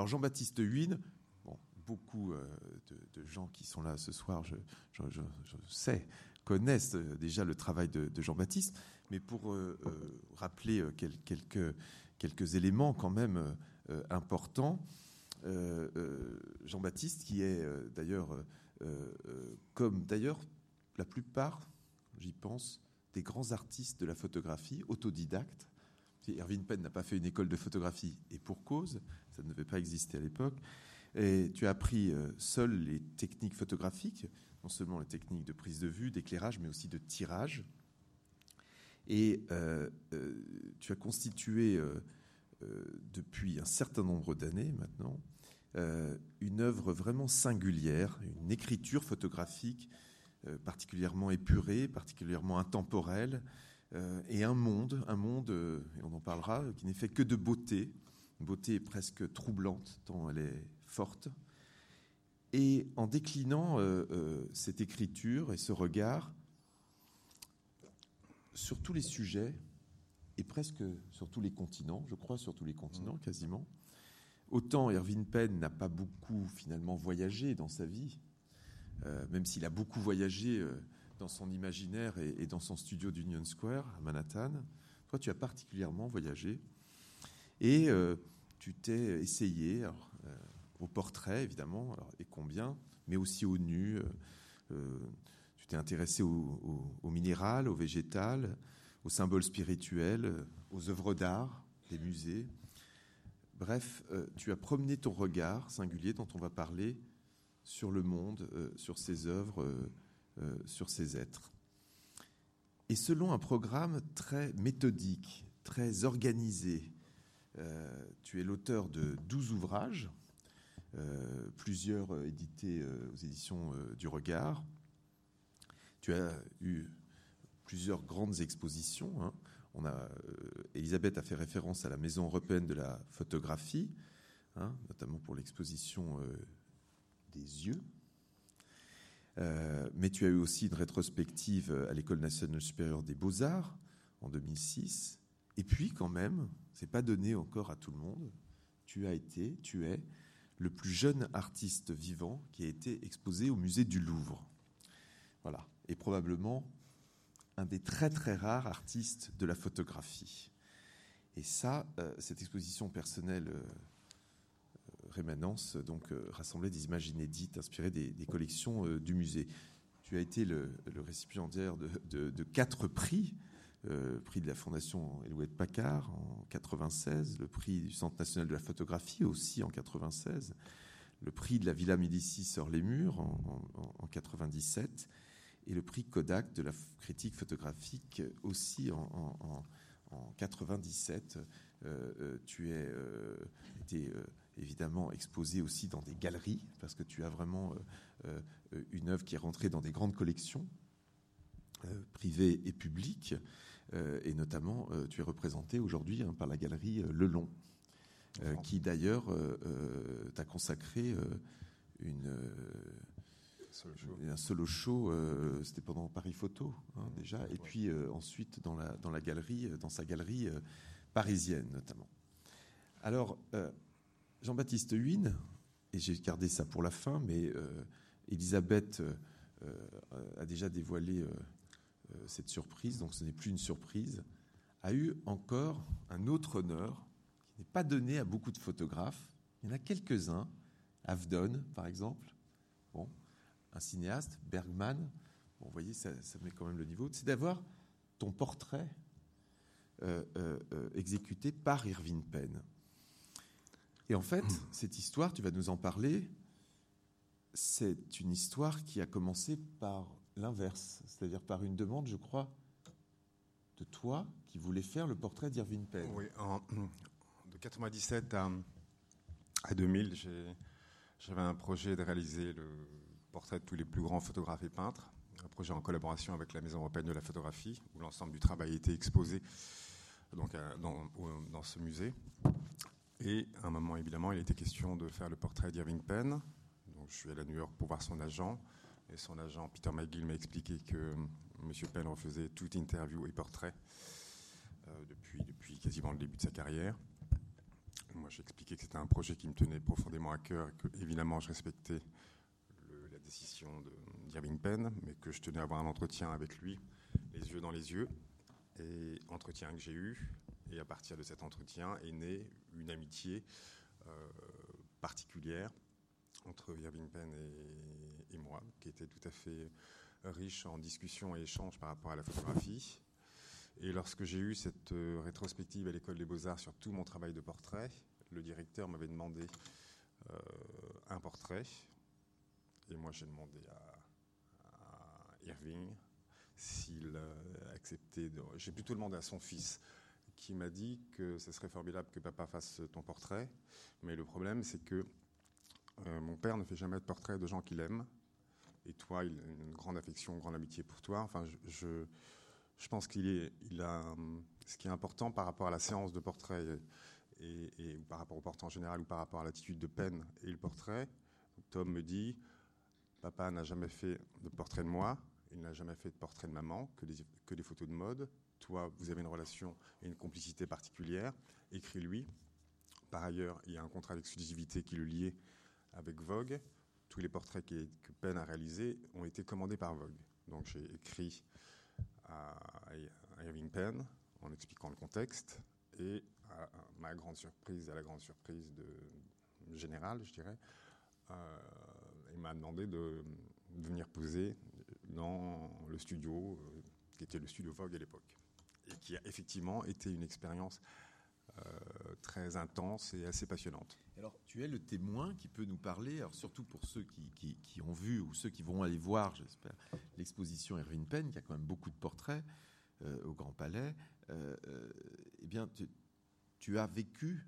Alors Jean-Baptiste Huynh, bon, beaucoup euh, de, gens qui sont là ce soir, je, sais, connaissent euh, déjà le travail de, Jean-Baptiste, mais pour euh, rappeler quelques, éléments quand même importants, Jean-Baptiste, qui est d'ailleurs, comme d'ailleurs la plupart, j'y pense, des grands artistes de la photographie, autodidactes, Irving Penn n'a pas fait une école de photographie, et pour cause, ça ne devait pas exister à l'époque. Et tu as appris euh, seul les techniques photographiques, non seulement les techniques de prise de vue, d'éclairage, mais aussi de tirage. Et euh, euh, tu as constitué, depuis un certain nombre d'années maintenant, une œuvre vraiment singulière, une écriture photographique particulièrement épurée, particulièrement intemporelle, et un monde, un monde, et on en parlera, qui n'est fait que de beauté, une beauté presque troublante tant elle est forte. Et en déclinant euh, cette écriture et ce regard sur tous les sujets, et presque sur tous les continents, je crois sur tous les continents quasiment, autant Irving Penn n'a pas beaucoup finalement voyagé dans sa vie, même s'il a beaucoup voyagé dans son imaginaire et, dans son studio d'Union Square à Manhattan. Toi, tu as particulièrement voyagé et euh, tu t'es essayé euh, au portrait, évidemment, et combien, mais aussi au nu. Euh, tu t'es intéressé au, au, minéral, au végétal, aux symboles spirituels, aux œuvres d'art, des musées. Bref, tu as promené ton regard singulier dont on va parler sur le monde, sur ses œuvres sur ces êtres. Et selon un programme très méthodique, très organisé, euh, tu es l'auteur de 12 ouvrages, euh, plusieurs édités aux éditions du Regard. Tu as eu plusieurs grandes expositions. Hein. On a, Elisabeth a fait référence à la Maison européenne de la photographie, hein, notamment pour l'exposition des yeux, euh, mais tu as eu aussi une rétrospective à l'École nationale supérieure des beaux-arts en 2006. Et puis, quand même, c'est pas donné encore à tout le monde. Tu as été, tu es le plus jeune artiste vivant qui a été exposé au musée du Louvre. Voilà. Et probablement un des très très rares artistes de la photographie. Et ça, euh, cette exposition personnelle euh, rémanence donc euh, rassemblait des images inédites inspirées des, collections euh, du musée. Tu as été le, récipiendaire de, quatre prix. Euh, prix de la Fondation Elouette Paccard en 96, le prix du Centre national de la photographie aussi en 96, le prix de la Villa Médicis sur les murs en, en, 97 et le prix Kodak de la critique photographique aussi en, en 97. tu es été évidemment exposé aussi dans des galeries, parce que tu as vraiment euh, euh, une œuvre qui est rentrée dans des grandes collections, euh, privées et publiques, et notamment tu es représenté aujourd'hui hein, par la galerie Le Long, qui d'ailleurs t'a consacré une, un solo show, c'était pendant Paris Photo hein, déjà, et puis ensuite dans la, dans la galerie, dans sa galerie parisienne notamment. Alors, Jean-Baptiste Huynh, et j'ai gardé ça pour la fin, mais euh, Elisabeth euh, euh, a déjà dévoilé cette surprise, donc ce n'est plus une surprise, a eu encore un autre honneur qui n'est pas donné à beaucoup de photographes. Il y en a quelques-uns, Avdon par exemple, bon, un cinéaste, Bergman, bon, vous voyez, ça, met quand même le niveau, c'est d'avoir ton portrait exécuté par Irving Penn. Et en fait, cette histoire, tu vas nous en parler, c'est une histoire qui a commencé par l'inverse, c'est-à-dire par une demande, je crois, de toi qui voulais faire le portrait d'Irving Penn. Oui, de 97 à, à 2000, j'avais un projet de réaliser le portrait de tous les plus grands photographes et peintres, un projet en collaboration avec la Maison européenne de la photographie, où l'ensemble du travail a été exposé donc, dans, dans ce musée. Et à un moment, évidemment, il était question de faire le portrait d'Irving Penn. Donc, je suis allé à New York pour voir son agent. Et son agent, Peter McGill, m'a expliqué que euh, M. Penn refusait toute interview et portrait euh, depuis, depuis quasiment le début de sa carrière. Moi, j'ai expliqué que c'était un projet qui me tenait profondément à cœur et que, évidemment, je respectais la décision d'Irving Penn, mais que je tenais à avoir un entretien avec lui, les yeux dans les yeux. Et entretien que j'ai eu. Et à partir de cet entretien est née une amitié euh, particulière entre Irving Penn et, moi, qui était tout à fait riche en discussions et échanges par rapport à la photographie. Et lorsque j'ai eu cette euh, rétrospective à l'école des beaux-arts sur tout mon travail de portrait, le directeur m'avait demandé euh, un portrait. Et moi, j'ai demandé à, Irving s'il euh, acceptait. J'ai plutôt demandé à son fils, qui m'a dit que ce serait formidable que papa fasse ton portrait. Mais le problème, c'est que mon père ne fait jamais de portrait de gens qu'il aime. Et toi, il a une grande affection, une grande amitié pour toi. Enfin, je je pense qu'il est, il a, ce qui est important par rapport à la séance de portrait et, par rapport au portrait en général ou par rapport à l'attitude de peine et le portrait. Tom me dit, papa n'a jamais fait de portrait de moi, il n'a jamais fait de portrait de maman, que des, que des photos de mode. Toi, vous avez une relation et une complicité particulière. Écris-lui. Par ailleurs, il y a un contrat d'exclusivité qui le liait avec Vogue. Tous les portraits que Penn a réalisés ont été commandés par Vogue. Donc j'ai écrit à, Irving Penn en expliquant le contexte et à, ma grande surprise, à la grande surprise générale, je dirais, euh, il m'a demandé de, venir poser dans le studio euh, qui était le studio Vogue à l'époque et qui a effectivement été une expérience euh, très intense et assez passionnante. Alors, tu es le témoin qui peut nous parler, alors surtout pour ceux qui, qui, ont vu ou ceux qui vont aller voir, j'espère, l'exposition Irving Penn, qui a quand même beaucoup de portraits euh, au Grand Palais. Euh, eh bien, tu, as vécu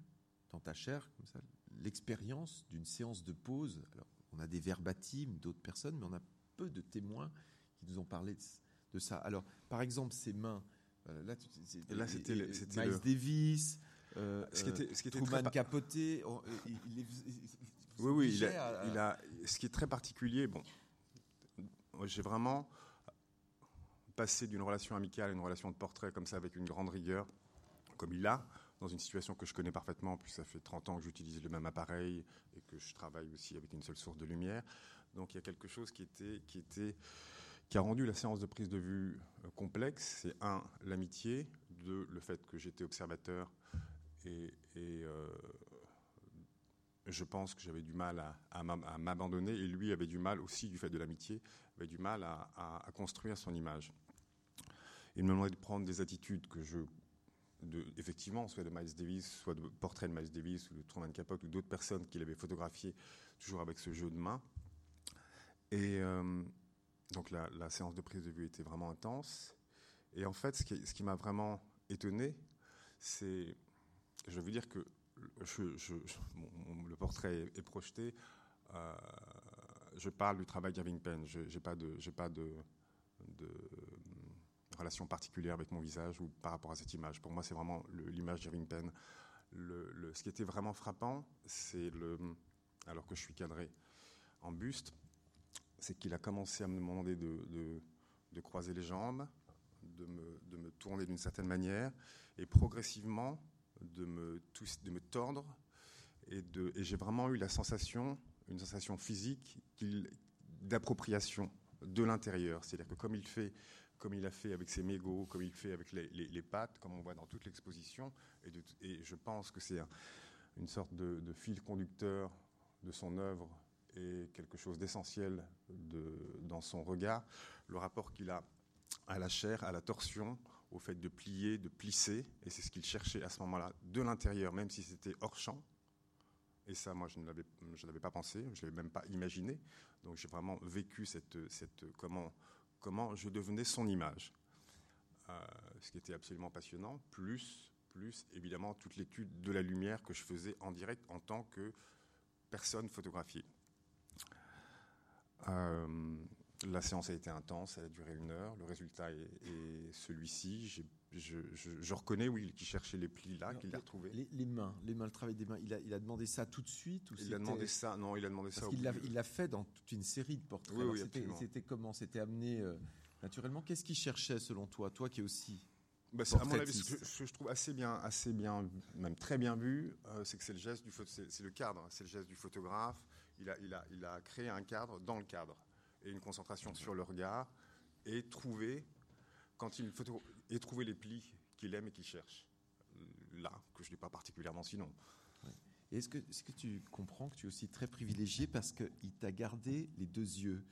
dans ta chair, comme ça, l'expérience d'une séance de pause. Alors, on a des verbatims d'autres personnes, mais on a peu de témoins qui nous ont parlé de, ça. Alors, par exemple, ces mains. là, c'était Miles Davis, euh, ce qui était, ce qui était Truman Capoté, il, oui, oui, il a, ce qui est très particulier. Bon, j'ai vraiment passé d'une relation amicale à une relation de portrait comme ça avec une grande rigueur, comme il a, dans une situation que je connais parfaitement, puis ça fait 30 ans que j'utilise le même appareil et que je travaille aussi avec une seule source de lumière. Donc il y a quelque chose qui était, qui était, qui a rendu la séance de prise de vue euh, complexe. C'est un, l'amitié, deux, le fait que j'étais observateur et, euh, je pense que j'avais du mal à, m'abandonner et lui avait du mal aussi du fait de l'amitié, avait du mal à, construire son image. Il me demandait de prendre des attitudes que je, effectivement, soit de Miles Davis, soit de portrait de Miles Davis ou de Truman Capote ou d'autres personnes qu'il avait photographiées, toujours avec ce jeu de main. Et euh, donc la, séance de prise de vue était vraiment intense. Et en fait, ce qui, ce qui m'a vraiment étonné, c'est je veux dire que le portrait est, projeté. Euh, je parle du travail d'Irving Penn. Je n'ai pas, de, de, relation particulière avec mon visage ou par rapport à cette image. Pour moi, c'est vraiment l'image d'Irving Penn. Le, ce qui était vraiment frappant, c'est le. Alors que je suis cadré en buste, c'est qu'il a commencé à me demander de, croiser les jambes, de me tourner d'une certaine manière, et progressivement, de me, de me tordre. Et, de, et j'ai vraiment eu la sensation, une sensation physique d'appropriation de l'intérieur. C'est-à-dire que comme il fait, comme il a fait avec ses mégots, comme il fait avec les, les, pattes, comme on voit dans toute l'exposition, et, je pense que c'est une sorte de, de, fil conducteur de son œuvre et quelque chose d'essentiel dans son regard, le rapport qu'il a à la chair, à la torsion, au fait de plier, de plisser, et c'est ce qu'il cherchait à ce moment-là, de l'intérieur, même si c'était hors champ. Et ça, moi, je ne l'avais pas pensé, je ne l'avais même pas imaginé. Donc j'ai vraiment vécu cette, comment, comment je devenais son image. Euh, ce qui était absolument passionnant, plus, plus évidemment toute l'étude de la lumière que je faisais en direct en tant que personne photographiée. Euh, la séance a été intense, elle a duré une heure. Le résultat est, celui-ci. Je, reconnais, oui, qu'il cherchait les plis là, qu'il a retrouvés. Les, mains, les mains, le travail des mains. Il a, il a demandé ça tout de suite ou Il a demandé ça. Non, il a demandé ça. il l'a fait dans toute une série de portraits. c'était comment? C'était amené euh, naturellement? Qu'est-ce qu'il cherchait selon toi, toi qui es aussi bah, à mon avis, ce que, je trouve assez bien, assez bien, même très bien vu, euh, c'est que c'est le geste du c'est le cadre, c'est le geste du photographe. Il a, il, a, il a créé un cadre dans le cadre et une concentration sur le regard et trouver quand il et trouver les plis qu'il aime et qu'il cherche. Là, que je n'ai pas particulièrement sinon. Est-ce que, est que tu comprends que tu es aussi très privilégié parce qu'il t'a gardé les deux yeux?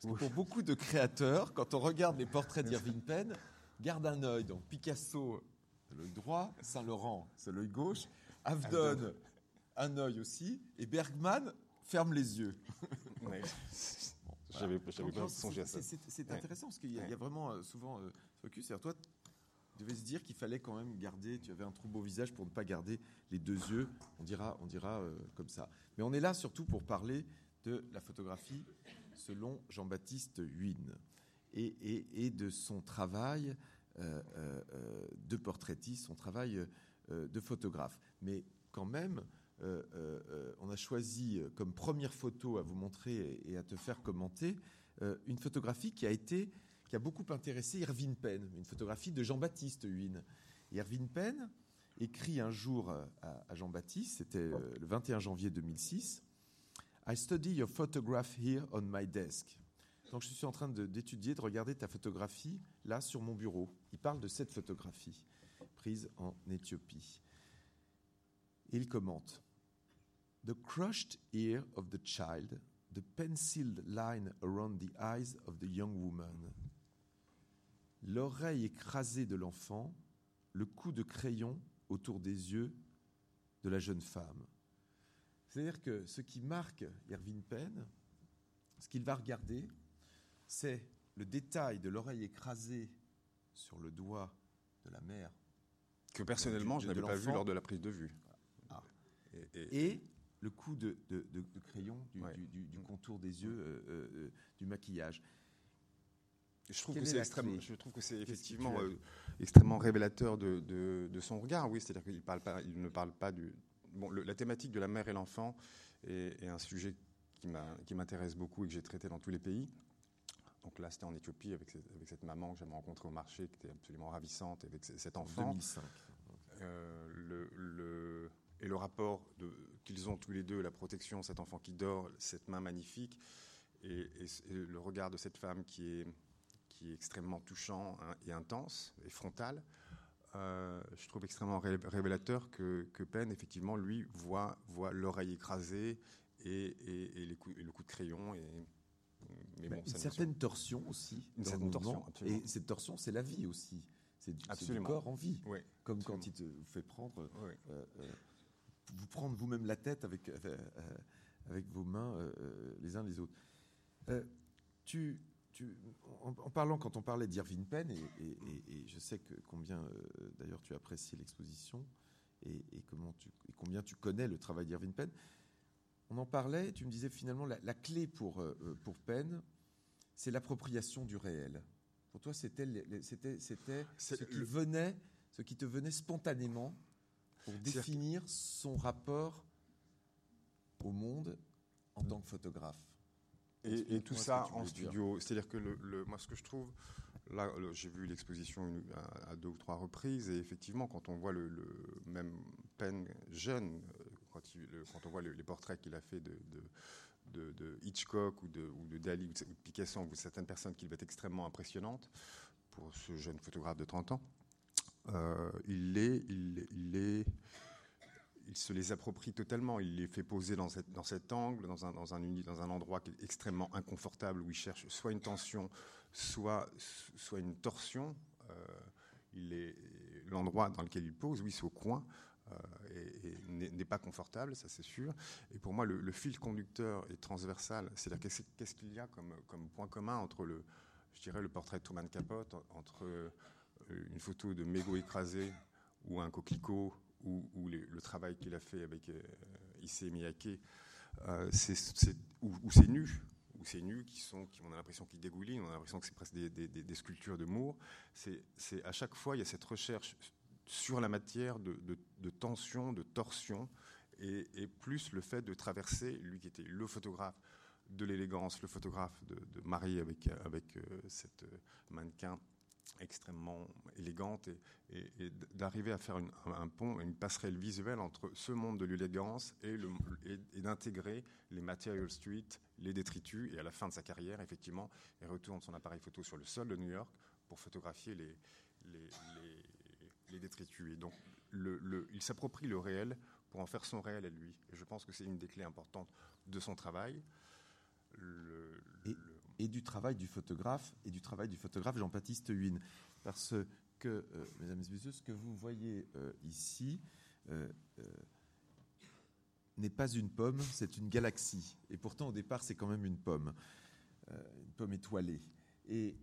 Pour beaucoup de créateurs, quand on regarde les portraits d'Irving Penn, garde un œil. Donc Picasso, c'est l'œil droit, Saint-Laurent, c'est l'œil gauche, Avdon, un œil aussi, et Bergman ferme les yeux. J'avais pas songé à ça. C'est intéressant parce qu'il y, a vraiment euh, souvent euh, focus. toi, tu devais se dire qu'il fallait quand même garder, tu avais un trou beau visage pour ne pas garder les deux yeux, on dira, on dira euh, comme ça. Mais on est là surtout pour parler de la photographie selon Jean-Baptiste Huynh et, et, de son travail euh, de portraitiste, son travail de photographe. Mais quand même, on a choisi comme première photo à vous montrer et à te faire commenter une photographie qui a été qui a beaucoup intéressé Irving Penn, une photographie de Jean-Baptiste Huynh. Irving Penn écrit un jour à, Jean-Baptiste, c'était le 21 janvier 2006, I study your photograph here on my desk. Donc je suis en train d'étudier, de, regarder ta photographie là sur mon bureau. Il parle de cette photographie prise en Éthiopie. il commente The crushed ear of the child, the penciled line around the eyes of the young woman. L'oreille écrasée de l'enfant, le coup de crayon autour des yeux de la jeune femme. C'est-à-dire que ce qui marque Irving Penn, ce qu'il va regarder, c'est le détail de l'oreille écrasée sur le doigt de la mère. Que personnellement, je n'avais pas vu lors de la prise de vue. Ah. Et, le coup de, crayon du, contour des yeux, euh, euh, euh, du maquillage. Je trouve, que c'est extrêmement, je trouve que c'est effectivement extrêmement révélateur de, son regard. Oui, c'est-à-dire qu'il parle pas, il ne parle pas du. Bon, la thématique de la mère et l'enfant est, est, un sujet qui m'intéresse beaucoup et que j'ai traité dans tous les pays. Donc là, c'était en Éthiopie avec, cette maman que j'avais rencontrée au marché, qui était absolument ravissante, avec cet enfant. 2005. Le, et le rapport qu'ils ont tous les deux, la protection, cet enfant qui dort, cette main magnifique, et, le regard de cette femme qui est, qui est extrêmement touchant hein, et intense et frontal. Euh, je trouve extrêmement révélateur que, que Penn, effectivement, lui, voit, voit l'oreille écrasée et, et, le coup de crayon. Et, bah, une certaine torsion aussi. Une certaine torsion, Et cette torsion, c'est la vie aussi. C'est du, corps en vie. Comme quand il te fait prendre, euh, euh, vous prendre vous-même la tête avec, euh, avec vos mains les uns les autres. tu, tu, en, parlant, quand on parlait d'Irving Penn, et, je sais que combien, d'ailleurs, tu apprécies l'exposition et, comment tu, et combien tu connais le travail d'Irving Penn, on en parlait, tu me disais finalement la, clé pour, euh, euh, pour Penn, c'est l'appropriation du réel. Pour toi, c'était c'était ce qui venait, ce qui te venait spontanément pour définir son rapport au monde en tant que photographe. Et, tout ça en studio. C'est-à-dire que le, moi, ce que je trouve, là, j'ai vu l'exposition à, deux ou trois reprises, et effectivement, quand on voit le, même Penn jeune, quand, on voit les, portraits qu'il a fait de, de, Hitchcock ou de, ou de Dali ou de Picasso ou de certaines personnes qui devaient être extrêmement impressionnantes pour ce jeune photographe de 30 ans, euh, il, les, il, il, il se les approprie totalement. Il les fait poser dans, cet angle, dans un, endroit qui est extrêmement inconfortable où il cherche soit une tension, soit, une torsion. Euh, l'endroit dans lequel il pose, oui, c'est au coin. Euh, et, n'est pas confortable, ça c'est sûr. Et pour moi, le, fil conducteur est transversal. C'est-à-dire qu'est-ce qu'il y a comme, comme, point commun entre le, je dirais, le portrait de Truman Capote, entre euh, une photo de mégot écrasé ou un coquelicot ou, le travail qu'il a fait avec euh, Miyake, euh, c'est, où, c'est nu, c'est nu, qui sont, qui, on a l'impression qu'ils dégoulinent, on a l'impression que c'est presque des, sculptures de Moore. C'est, à chaque fois, il y a cette recherche sur la matière de, tension, de torsion, et, plus le fait de traverser, lui qui était le photographe de l'élégance, le photographe de, Marie avec, avec euh, cette euh, mannequin extrêmement élégante et, d'arriver à faire un, pont, une passerelle visuelle entre ce monde de l'élégance et, et d'intégrer les material street, les détritus, et à la fin de sa carrière, effectivement, il retourne son appareil photo sur le sol de New York pour photographier les, les, les, détritus. Et donc, le, il s'approprie le réel pour en faire son réel à lui. Et je pense que c'est une des clés importantes de son travail. et, du travail du photographe et du travail du photographe Jean-Baptiste Huynh, parce que, euh, mesdames et messieurs, ce que vous voyez euh, ici euh, n'est pas une pomme, c'est une galaxie. Et pourtant, au départ, c'est quand même une pomme, une pomme étoilée. Et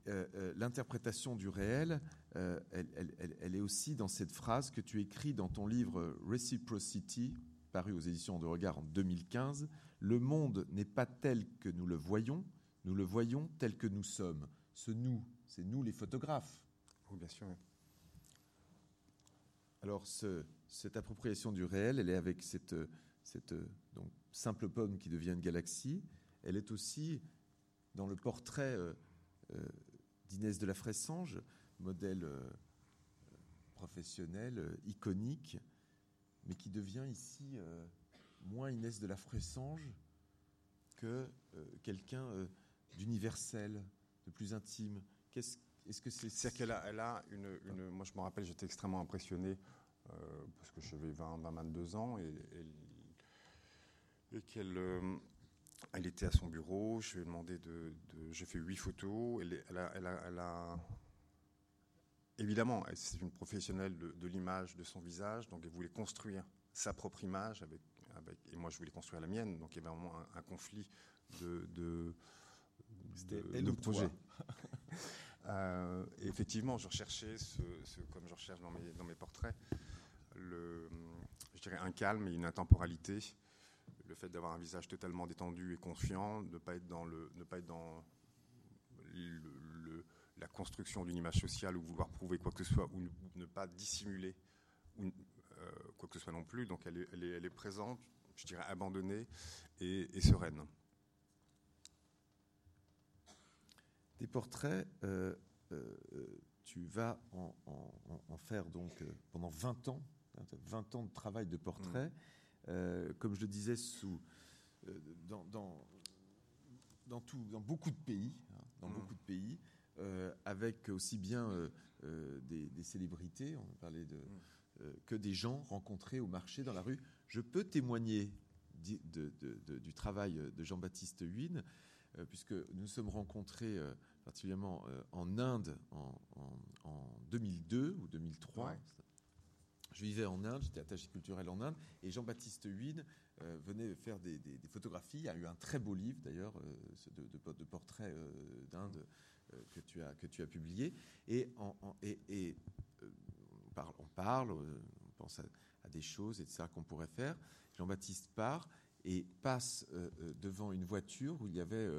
l'interprétation du réel, elle, elle, est aussi dans cette phrase que tu écris dans ton livre Reciprocity, paru aux éditions de Regard en 2015. Le monde n'est pas tel que nous le voyons, nous le voyons tel que nous sommes. Ce nous, c'est nous les photographes. Oui, bien sûr. Alors, cette appropriation du réel, elle est avec cette, simple pomme qui devient une galaxie. Elle est aussi dans le portrait euh, euh, d'Inès de la Fressange, modèle euh, professionnel, iconique, mais qui devient ici moins Inès de la Fressange que quelqu'un d'universel, de plus intime. Est-ce que c'est. C'est qu'elle a, elle a une, Moi, je me rappelle, j'étais extrêmement impressionné euh, parce que j'avais 20, 22 ans et, qu'elle. Euh, était à son bureau, je lui ai demandé de. j'ai fait huit photos. Elle, a, évidemment, c'est une professionnelle de, l'image, de son visage, donc elle voulait construire sa propre image et moi je voulais construire la mienne, donc il y avait vraiment un, conflit de, de, de projet. Euh, effectivement, je recherchais, ce, comme je recherche dans mes, dans mes portraits, le, je dirais un calme et une intemporalité. Le fait d'avoir un visage totalement détendu et confiant, ne pas être dans, le, ne pas être dans le, la construction d'une image sociale ou vouloir prouver quoi que ce soit, ou ne, pas dissimuler ou, euh, quoi que ce soit non plus. Donc elle est, elle est, elle est présente, je dirais abandonnée et, et sereine. Des portraits, euh, euh, tu vas en, faire donc euh, pendant 20 ans, 20 ans de travail de portrait. Mm. comme je le disais, sous, dans, dans, dans, tout, dans beaucoup de pays, hein, dans mm. beaucoup de pays, avec aussi bien des, célébrités, on parlait de, mm. que des gens rencontrés au marché, dans la rue. Je peux témoigner du travail de Jean-Baptiste Huynh, puisque nous sommes rencontrés particulièrement euh, en Inde en, 2002 ou 2003. Je vivais en Inde, j'étais attaché culturel en Inde, et Jean-Baptiste Huynh euh, venait faire des, photographies. Il y a eu un très beau livre d'ailleurs de, de, portraits euh, d'Inde que, tu as, que tu as publié. Et, et, on parle, on, parle, on pense à, à des choses, etc., qu'on pourrait faire. Jean-Baptiste part et passe devant une voiture où il y avait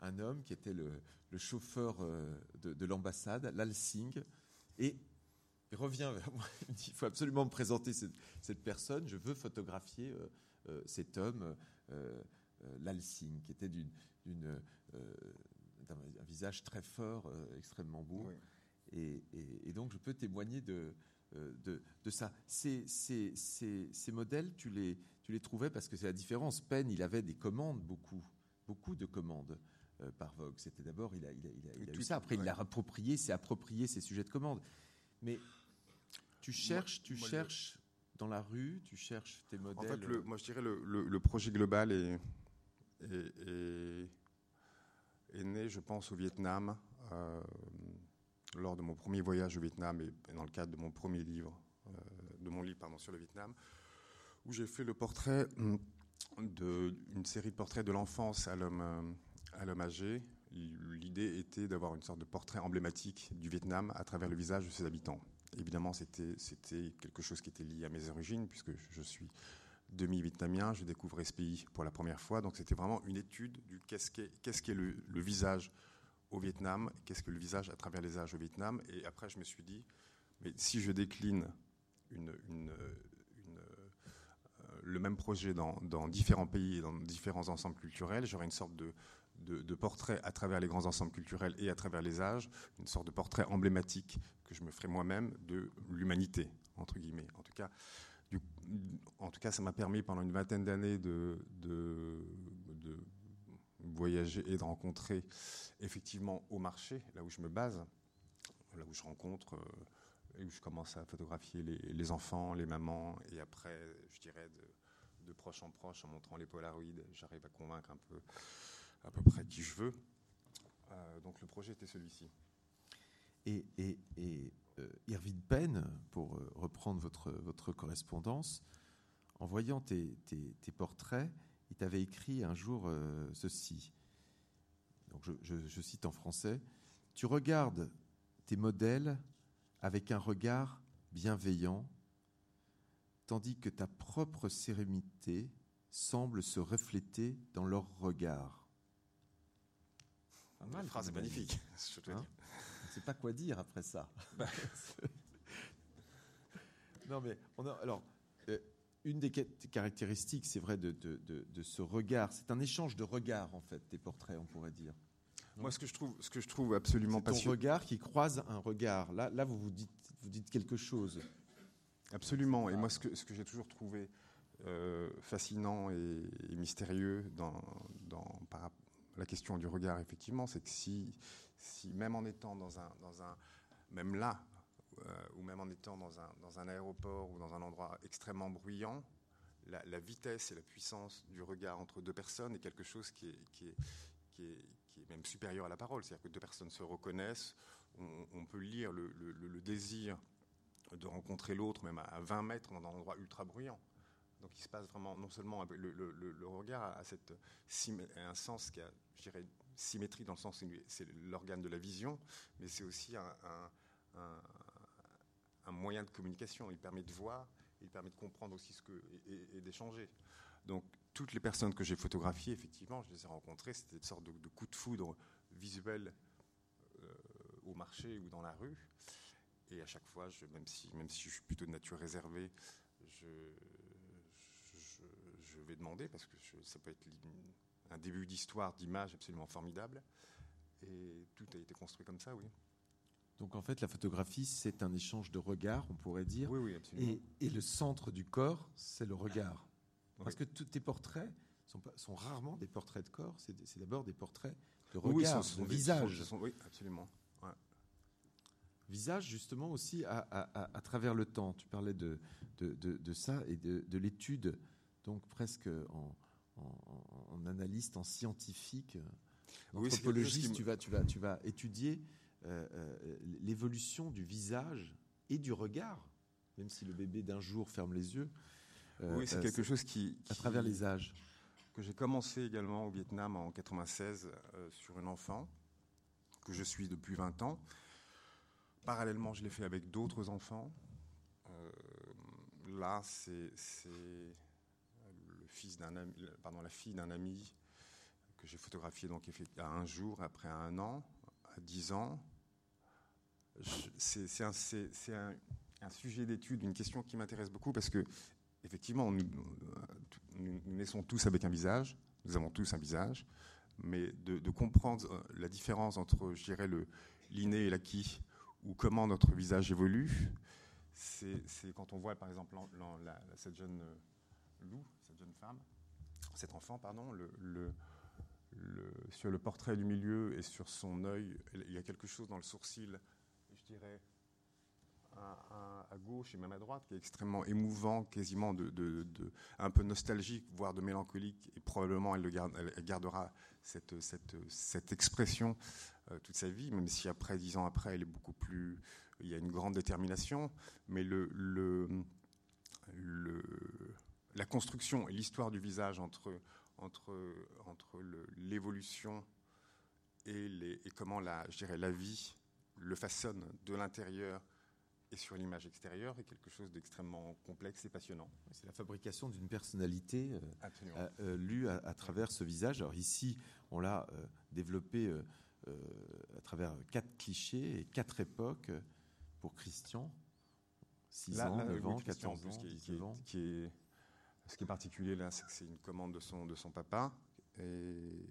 un homme qui était le, chauffeur euh, de, l'ambassade, l'Alsing, et il revient vers moi. Il me dit il faut absolument me présenter cette, personne. Je veux photographier euh, euh, cet homme, l'Alsing, qui était d'une, d'un visage très fort, extrêmement beau. Et, donc, je peux témoigner de, de, ça. Ces, ces, ces, modèles, tu les, tu les trouvais parce que c'est la différence. Penn, il avait des commandes, beaucoup, beaucoup de commandes. Euh, par Vogue. C'était d'abord, il a, il a, il a, eu ça. Après, il l'a approprié, c'est approprié ses sujets de commande. Mais tu cherches, tu cherches dans la rue, tu cherches tes modèles. En fait, le, moi, je dirais le, le, projet global est, est, est, né, je pense, au Vietnam. Euh, lors de mon premier voyage au Vietnam et, dans le cadre de mon premier livre, euh, de mon livre pardon, sur le Vietnam, où j'ai fait le portrait hum, d'une série de portraits de l'enfance à l'homme à l'homme âgé, l'idée était d'avoir une sorte de portrait emblématique du Vietnam à travers le visage de ses habitants. Évidemment, c'était quelque chose qui était lié à mes origines, puisque je suis demi-vietnamien, je découvrais ce pays pour la première fois. Donc c'était vraiment une étude du qu'est-ce qu'est le, visage au Vietnam, qu'est-ce que le visage à travers les âges au Vietnam. Et après, je me suis dit, mais si je décline une, le même projet dans, dans, différents pays et dans différents ensembles culturels, j'aurai une sorte de, de, portrait à travers les grands ensembles culturels et à travers les âges, une sorte de portrait emblématique que je me ferai moi-même de l'humanité, entre guillemets. En tout cas, en tout cas ça m'a permis pendant une vingtaine d'années de, de, voyager et de rencontrer effectivement au marché, là où je me base, là où je rencontre euh, et où je commence à photographier les, enfants, les mamans, et après, je dirais, de, de proche en proche, en montrant les polaroïdes, j'arrive à convaincre un peu à peu près qui je veux. Euh, donc le projet était celui-ci. Et, euh, Irving Penn, pour euh, reprendre votre, correspondance, en voyant tes, tes, portraits, il t'avait écrit un jour ceci. Donc je, je, cite en français Tu regardes tes modèles avec un regard bienveillant, tandis que ta propre sérénité semble se refléter dans leur regard. La phrase est magnifique. Hein on ne sait pas quoi dire après ça. Bah. non, mais on a, alors, euh, une des caractéristiques, c'est vrai, de, de, ce regard, c'est un échange de regards, en fait, des portraits, on pourrait dire. Moi, ce que je trouve, ce que je trouve absolument passionnant. Ton regard qui croise un regard. Là, là vous, vous, dites, vous dites quelque chose. Absolument. Et moi, ce que, ce que j'ai toujours trouvé euh, fascinant et, mystérieux dans, dans, par, la question du regard, effectivement, c'est que si, même en étant dans un, dans un même là, euh, ou même en étant dans un, dans un aéroport ou dans un endroit extrêmement bruyant, la, vitesse et la puissance du regard entre deux personnes est quelque chose qui est, même supérieur à la parole. C'est-à-dire que deux personnes se reconnaissent, on, peut lire le, désir de rencontrer l'autre, même à 20 mètres, dans un endroit ultra bruyant. Donc il se passe vraiment, non seulement le, regard a cette, un sens qui a, je dirais, symétrie dans le sens où c'est l'organe de la vision, mais c'est aussi un, un, moyen de communication. Il permet de voir, il permet de comprendre aussi ce que, et, d'échanger. Donc toutes les personnes que j'ai photographiées, effectivement, je les ai rencontrées, c'était une sorte de, coup de foudre visuel euh, au marché ou dans la rue. Et à chaque fois, même, si, même si je suis plutôt de nature réservée, je vais demander, parce que ça peut être un début d'histoire, d'image absolument formidable. Et tout a été construit comme ça, oui. Donc en fait, la photographie, c'est un échange de regards, on pourrait dire. Oui, oui, absolument. Et, le centre du corps, c'est le regard. Parce que tous tes portraits sont, sont, rarement des portraits de corps, c'est d'abord des portraits de regard, de visage. oui, absolument. Visage, justement, aussi à, à, travers le temps. Tu parlais de, de, de ça et de, l'étude donc presque en, analyste, en scientifique, en anthropologiste, tu, vas, tu, vas, tu vas étudier euh, euh, l'évolution du visage et du regard, même si le bébé d'un jour ferme les yeux. Euh, oui, c'est quelque chose qui, À travers les âges. Que j'ai commencé également au Vietnam en 96 sur un enfant, que je suis depuis 20 ans. Parallèlement, je l'ai fait avec d'autres enfants. là, c'est fils d'un pardon, la fille d'un ami que j'ai photographié donc à un jour, après un an, à dix ans. C'est un, sujet d'étude, une question qui m'intéresse beaucoup parce que, effectivement, nous, nous, naissons tous avec un visage, nous avons tous un visage, mais de, comprendre euh, la différence entre, je dirais, l'inné et l'acquis, ou comment notre visage évolue, c'est quand on voit, par exemple, cette jeune euh, Lou, jeune femme, cet enfant, pardon, le, sur le portrait du milieu et sur son œil, il y a quelque chose dans le sourcil, je dirais, à, gauche et même à droite, qui est extrêmement émouvant, quasiment de, un peu nostalgique, voire de mélancolique, et probablement elle, le garde, elle gardera cette, expression euh, toute sa vie, même si après, dix ans après, elle est beaucoup plus, il y a une grande détermination, mais le la construction et l'histoire du visage entre, entre, entre l'évolution et, et, comment la, je dirais, la vie le façonne de l'intérieur et sur l'image extérieure est quelque chose d'extrêmement complexe et passionnant. C'est la fabrication d'une personnalité euh, euh, lue à, travers ce visage. Alors ici, on l'a euh, développé à travers quatre clichés et quatre époques pour Christian. 6 ans, 9 ans, 14 ans, qui, qui est ce qui est particulier là, c'est que c'est une commande de son, de son papa. Et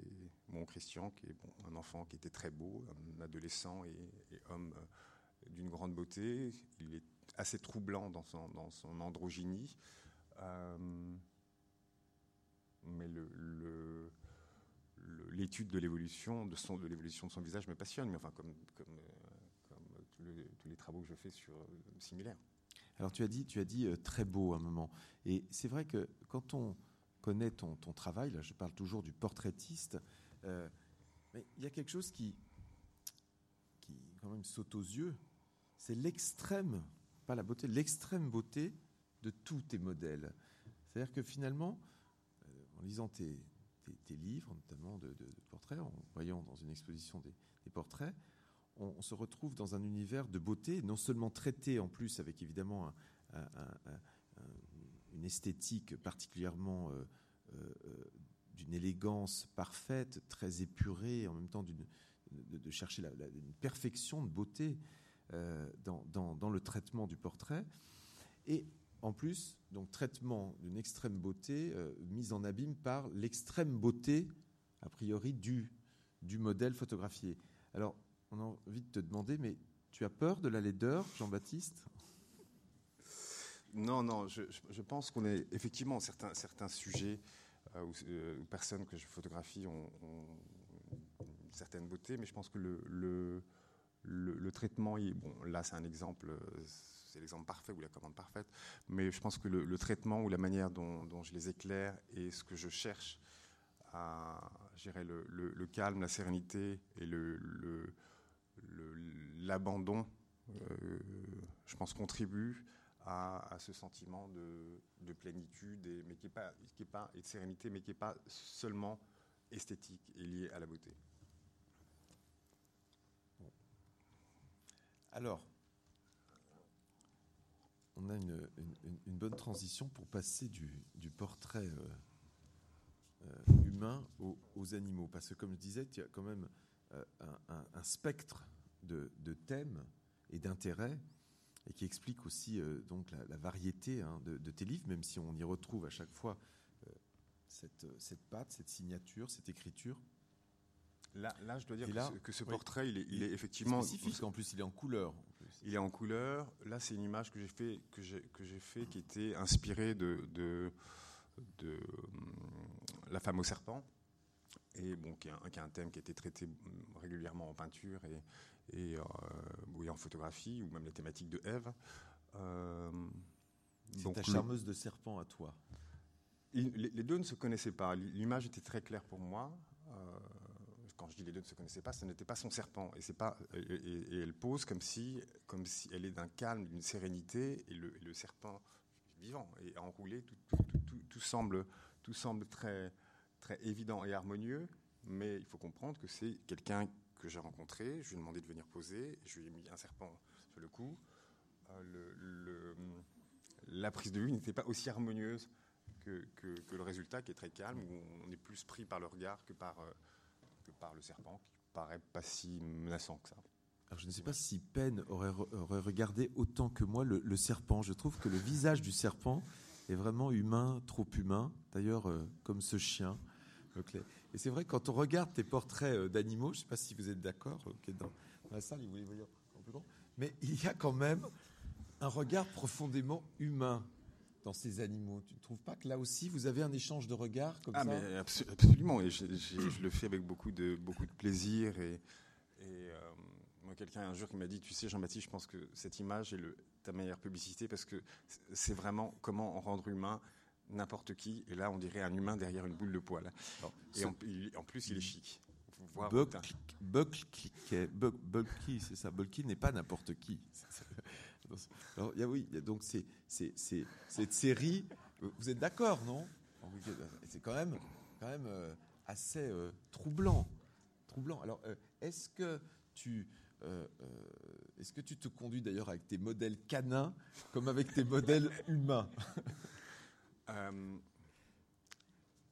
mon Christian, qui est un enfant qui était très beau, un adolescent et, homme euh, d'une grande beauté. Il est assez troublant dans son, dans son androgynie. Euh, mais l'étude de l'évolution de son de l'évolution de son visage me passionne mais enfin comme comme, euh, tous, les, tous, les, travaux que je fais sur similaires alors tu as dit tu as dit très beau à un moment et c'est vrai que quand on connaît ton, travail là je parle toujours du portraitiste euh, il y a quelque chose qui, qui quand même saute aux yeux, c'est l'extrême, pas la beauté, l'extrême beauté de tous tes modèles. C'est-à-dire que finalement, euh, en lisant tes, livres, notamment de, portraits, en voyant dans une exposition des, portraits, on, se retrouve dans un univers de beauté, non seulement traité en plus avec évidemment une esthétique particulièrement euh, d'une élégance parfaite, très épurée, en même temps de, chercher une perfection de beauté euh, dans, le traitement du portrait. Et en plus, donc traitement d'une extrême beauté euh, mise en abîme par l'extrême beauté, a priori, du, du modèle photographié. Alors, on a envie de te demander, mais tu as peur de la laideur, Jean-Baptiste? Non, non, je, pense qu'on est effectivement certains, certains sujets euh, euh, ou, personnes que je photographie ont, une certaine beauté, mais je pense que le, le, le, traitement, bon, là c'est un exemple, c'est l'exemple parfait ou la commande parfaite, mais je pense que le, traitement ou la manière dont, je les éclaire et ce que je cherche à gérer le, le, calme, la sérénité et le, l'abandon, euh, je pense, contribue à, ce sentiment de, de plénitude, et, mais qui est pas, qui est pas, et de sérénité, mais qui n'est pas seulement esthétique et lié à la beauté. Alors, on a une, une, bonne transition pour passer du, du portrait euh, euh, humain aux, animaux, parce que comme je disais, il y a quand même euh, un, un, spectre de, de thèmes et d'intérêts et qui explique aussi euh, donc la, variété hein, de, tes livres, même si on y retrouve à chaque fois euh, cette, cette patte, cette signature, cette écriture. Là, là, je dois dire que, ce, portrait, il, est, il est effectivement spécifique. En plus, il est en couleur. Il est en couleur. Là, c'est une image que j'ai fait, que j'ai, que j'ai fait, qui était inspirée de, de, de hum, la femme au serpent, et bon, qui est, un, qui un thème qui a été traité hum, régulièrement en peinture et, et euh, en photographie, ou même les thématiques de Ève. Euh, c'est ta charmeuse de serpent à toi. les, deux ne se connaissaient pas. L'image était très claire pour moi. Euh, quand je dis les deux ne se connaissaient pas, ce n'était pas son serpent. Et, pas, et, elle pose comme si, comme si elle est d'un calme, d'une sérénité, et le, le, serpent vivant et enroulé, tout, tout, tout, semble, tout semble très, très évident et harmonieux. Mais il faut comprendre que c'est quelqu'un que j'ai rencontré. Je lui ai demandé de venir poser. Je lui ai mis un serpent sur le cou. Euh, la prise de vue n'était pas aussi harmonieuse que, que, le résultat, qui est très calme, où on est plus pris par le regard que par, euh, que par le serpent, qui paraît pas si menaçant que ça. Alors je ne sais pas si Penn aurait, aurait regardé autant que moi le, serpent. Je trouve que le visage du serpent est vraiment humain, trop humain. D'ailleurs, euh, comme ce chien. Et c'est vrai, quand on regarde tes portraits euh, d'animaux, je ne sais pas si vous êtes d'accord, dans, la salle, vous voulez voir plus grand, mais il y a quand même un regard profondément humain dans ces animaux. Tu ne trouves pas que là aussi, vous avez un échange de regards comme ah, ça mais Absolument, et je, le fais avec beaucoup de, beaucoup de plaisir. Et, euh, moi, quelqu'un un jour qui m'a dit, tu sais, Jean-Baptiste, je pense que cette image est le, ta meilleure publicité parce que c'est vraiment comment rendre humain n'importe qui. Et là, on dirait un humain derrière une boule de poil. et en, plus, il est chic. Bulky, c'est ça. Bulky n'est pas n'importe qui. Alors, oui, donc c'est, cette série. Vous êtes d'accord, non? C'est quand même, quand même euh, assez euh, troublant, troublant. Alors, euh, est-ce que tu est-ce que tu te conduis d'ailleurs avec tes modèles canins comme avec tes modèles humains? euh,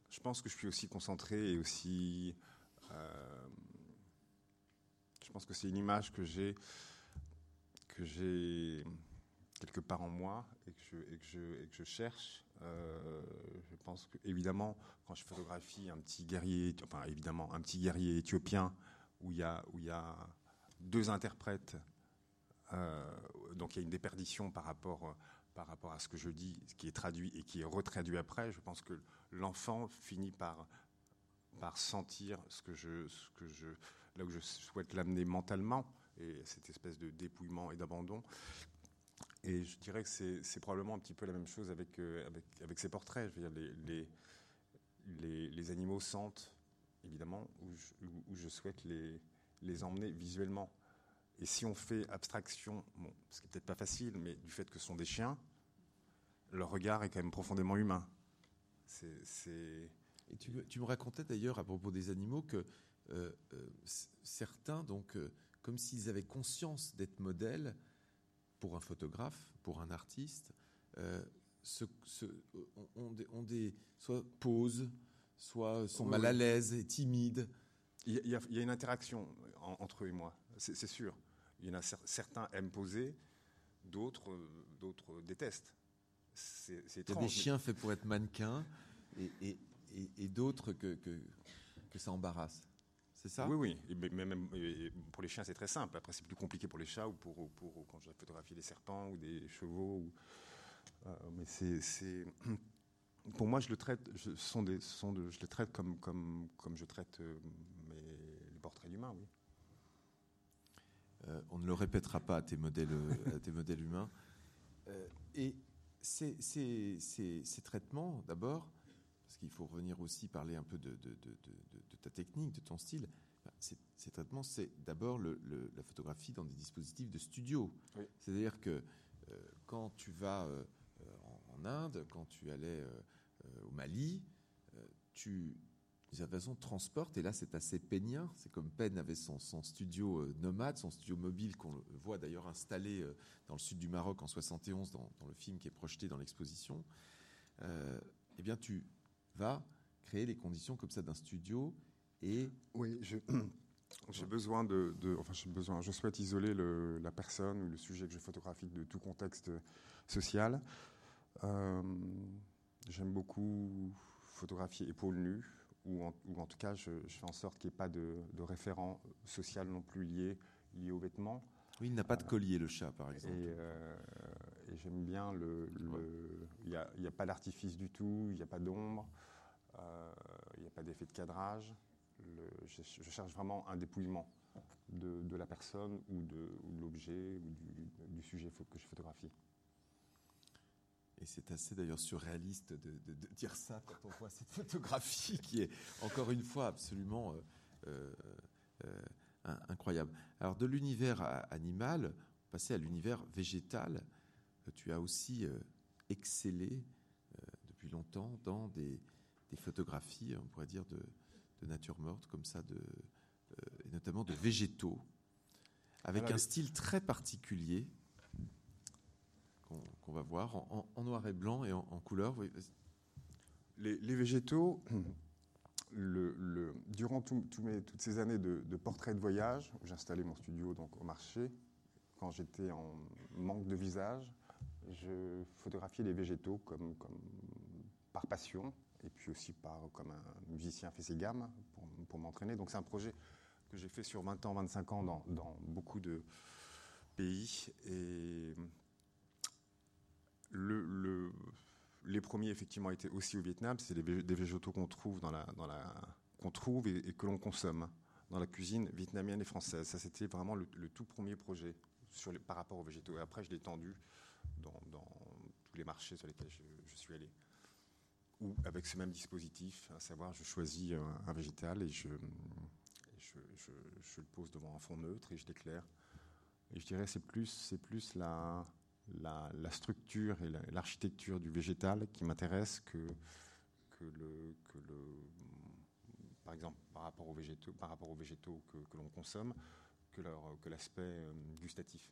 je pense que je suis aussi concentré et aussi. Euh, je pense que c'est une image que j'ai que j'ai quelque part en moi et que je, que je, que je cherche je pense que, évidemment, quand je photographie un petit guerrier, enfin, évidemment, un petit guerrier éthiopien où il y a, où il y a deux interprètes, donc il y a une déperdition par rapport par rapport à ce que je dis, ce qui est traduit et qui est retraduit après, je pense que l'enfant finit par, sentir ce que je, là où je souhaite l'amener mentalement, et cette espèce de dépouillement et d'abandon. Et je dirais que c'est probablement un petit peu la même chose avec, euh, ces portraits. Je veux dire, les, animaux sentent, évidemment, où je, souhaite les emmener visuellement. Et si on fait abstraction, bon, ce qui n'est peut-être pas facile, mais du fait que ce sont des chiens, leur regard est quand même profondément humain. C'est. Et tu, tu, me racontais d'ailleurs à propos des animaux que euh, euh, certains, donc, euh, comme s'ils avaient conscience d'être modèles pour un photographe, pour un artiste, ont, des, soit posent, soit sont mal à l'aise et timides. Il y, a, il y a une interaction entre eux et moi, c'est sûr. Il y en a certains aiment poser, d'autres d'autres détestent. C'est Il y a des chiens faits pour être mannequins et, et, et, d'autres que, que, que, ça embarrasse. C'est ça? Oui, oui. Mais même pour les chiens, c'est très simple. Après, c'est plus compliqué pour les chats ou pour, pour quand je photographie des serpents ou des chevaux. Ou, euh, mais c'est pour moi, je le traite, je, sont des, sont de, je les traite comme, comme, comme je traite euh, mes, les portraits d'humains, oui. Euh, on ne le répétera pas à tes modèles, euh, à tes modèles humains. Euh, et ces, ces, ces, ces traitements, d'abord, parce qu'il faut revenir aussi parler un peu de, de, de, de ta technique, de ton style. Ces, traitements, c'est d'abord le, le, la photographie dans des dispositifs de studio. Oui. C'est-à-dire que euh, quand tu vas en, en, Inde, quand tu allais au Mali, tu, d'une façon, transporte, et là c'est assez peignien, c'est comme Penn avait son, son studio euh, nomade, son studio mobile qu'on voit d'ailleurs installé euh, dans le sud du Maroc en 71 dans, dans le film qui est projeté dans l'exposition, euh, eh bien tu vas créer les conditions comme ça d'un studio et... Oui, je... J'ai besoin de, de, enfin j'ai besoin, je souhaite isoler le, la personne ou le sujet que je photographie de tout contexte social. Euh, J'aime beaucoup photographier épaules nues, ou en, ou en, tout cas, je, je, fais en sorte qu'il n'y ait pas de, de, référent social non plus lié, lié aux vêtements. Oui, il n'a pas de collier, le chat, par exemple. Et, euh, et j'aime bien le. Il n'y a, a, pas d'artifice du tout, il n'y a pas d'ombre, euh, il n'y a pas d'effet de cadrage. Le, je, je, cherche vraiment un dépouillement de, de la personne ou de, l'objet ou du, du, sujet que je photographie. Et c'est assez d'ailleurs surréaliste de, de, de, dire ça quand on voit cette photographie qui est encore une fois absolument euh, euh, incroyable. Alors de l'univers animal, passer à l'univers végétal, tu as aussi euh, excellé euh, depuis longtemps dans des, des, photographies, on pourrait dire, de, de nature morte, comme ça, de, euh, et notamment de végétaux, avec Alors, un style très particulier qu'on qu va voir en, noir et blanc et en, couleur. Les, végétaux, durant toutes ces années de, de portraits de voyage, où j'installais mon studio donc, au marché, quand j'étais en manque de visage, je photographiais les végétaux comme, par passion, et puis aussi par, comme un musicien fait ses gammes pour, pour m'entraîner. Donc c'est un projet que j'ai fait sur 20 ans, 25 ans dans, dans beaucoup de pays. Et le, le, les premiers, effectivement, étaient aussi au Vietnam. C'est des, végétaux qu'on trouve, dans la, dans la, qu'on trouve et, que l'on consomme dans la cuisine vietnamienne et française. Ça, c'était vraiment le, tout premier projet sur par rapport aux végétaux. Et après, je l'ai tendu dans, tous les marchés sur lesquels je, suis allé. Ou avec ce même dispositif, à savoir, je choisis un, végétal et je, je, le pose devant un fond neutre et je l'éclaire. Et je dirais c'est plus, c'est plus la, la, la, structure et l'architecture la, du végétal qui m'intéresse que, que, le, que le, par exemple, par rapport aux végétaux, par rapport aux végétaux que, que l'on consomme, que, leur, que l'aspect euh, gustatif.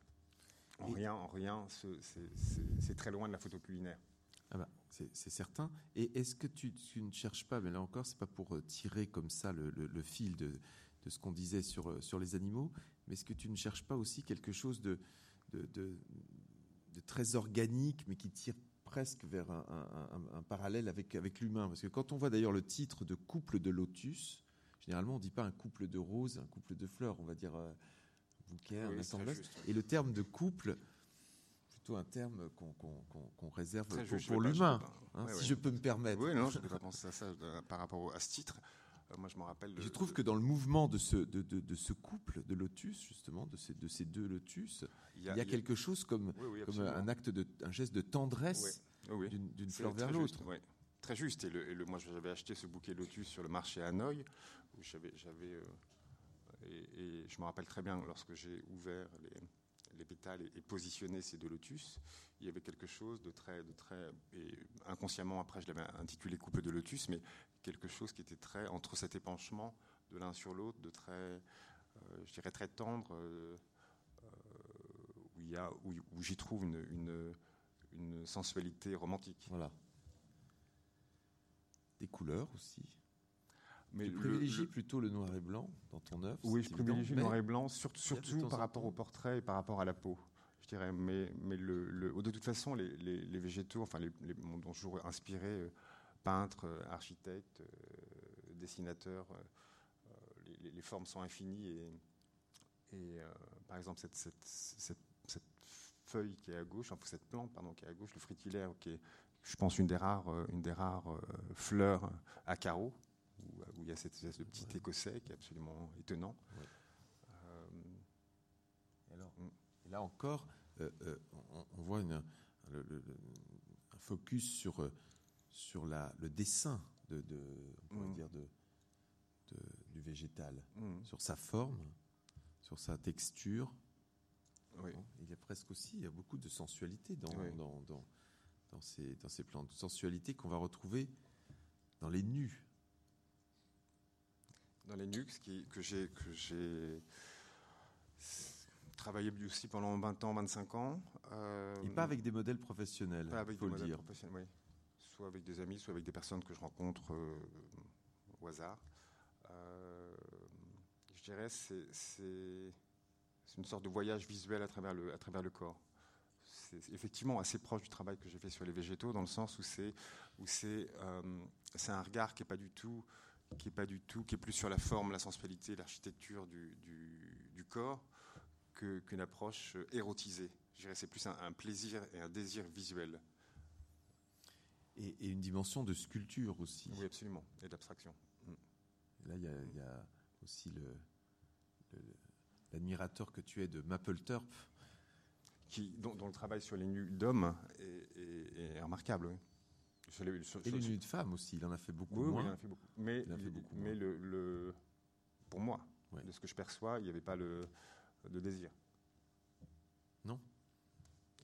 En et rien, en rien, c'est très loin de la photo culinaire. Ah bah, c'est certain. Et est-ce que tu, tu, ne cherches pas, mais là encore, c'est pas pour euh, tirer comme ça le, le, le fil de, de ce qu'on disait sur, euh, sur les animaux, mais est-ce que tu ne cherches pas aussi quelque chose de, de, de, de très organique, mais qui tire presque vers un, parallèle avec, avec l'humain. Parce que quand on voit d'ailleurs le titre de couple de lotus, généralement on ne dit pas un couple de roses, un couple de fleurs, on va dire euh, bouquet, un Et le terme de couple, plutôt un terme qu'on réserve pour, l'humain, hein, si je peux me permettre. Oui, non, je n'ai pas pensé à ça euh, par rapport à ce titre. Euh, moi, je me rappelle. je trouve que dans le mouvement de ce, de, de, ce couple de lotus, justement, de ces, de ces deux lotus, il y a, quelque chose comme, comme un acte de, un geste de tendresse d'une fleur vers l'autre. Très juste. Et, le, moi, j'avais acheté ce bouquet lotus sur le marché à Hanoï, où j'avais, euh, et, et, je me rappelle très bien lorsque j'ai ouvert les, les pétales et, positionner ces deux lotus, il y avait quelque chose de très, de très, et inconsciemment après je l'avais intitulé couple de lotus, mais quelque chose qui était très entre cet épanchement de l'un sur l'autre, de très, euh, je dirais très tendre, euh, euh, où j'y trouve une, une, une sensualité romantique. Voilà. Des couleurs aussi. Mais tu privilégies plutôt le noir et blanc dans ton œuvre Oui, je privilégie le noir et blanc, surtout, surtout par rapport au portrait et par rapport à la peau. Je dirais, mais, mais le, de toute façon, les, les, végétaux, enfin, les, les dont je inspiré, euh, peintres, euh, architectes, euh, dessinateurs, les, formes sont infinies et, et par exemple, cette, cette, cette, cette, feuille qui est à gauche, enfin, cette plante, pardon, qui est à gauche, le fritillaire, qui est, je pense, une des rares, une des rares fleurs à carreaux où, il y a cette espèce de petit écossais qui est absolument étonnant. Euh, alors, et là encore, euh, euh, on, voit un focus sur, sur la, le dessin de, mm. dire de, du végétal, mm. sur sa forme, sur sa texture. Il y a presque aussi, il y a beaucoup de sensualité dans, dans, dans, dans, ces, dans ces plantes, sensualité qu'on va retrouver dans les nus dans les NUX que j'ai travaillé aussi pendant 20 ans, 25 ans. Euh, Et pas avec des modèles professionnels. Pas avec des modèles professionnels, oui. Soit avec des amis, soit avec des personnes que je rencontre euh, au hasard. Euh, je dirais c'est une sorte de voyage visuel à travers le à travers le corps. C'est effectivement assez proche du travail que j'ai fait sur les végétaux, dans le sens où c'est où c'est un regard qui est pas du tout qui est pas du tout, qui est plus sur la forme, la sensualité, l'architecture du, du, corps qu'une approche érotisée. Je dirais c'est plus un, plaisir et un désir visuel. Et, une dimension de sculpture aussi. Oui, absolument, et d'abstraction. Mm. Là, il y, a aussi l'admirateur que tu es de Mapplethorpe. Qui, dont, le travail sur les nus d'hommes est, remarquable. Oui et les nuits de femmes aussi, il en a fait beaucoup moins. il en a fait beaucoup. Mais, mais Le, pour moi, de ce que je perçois, il n'y avait pas le, de désir. Non.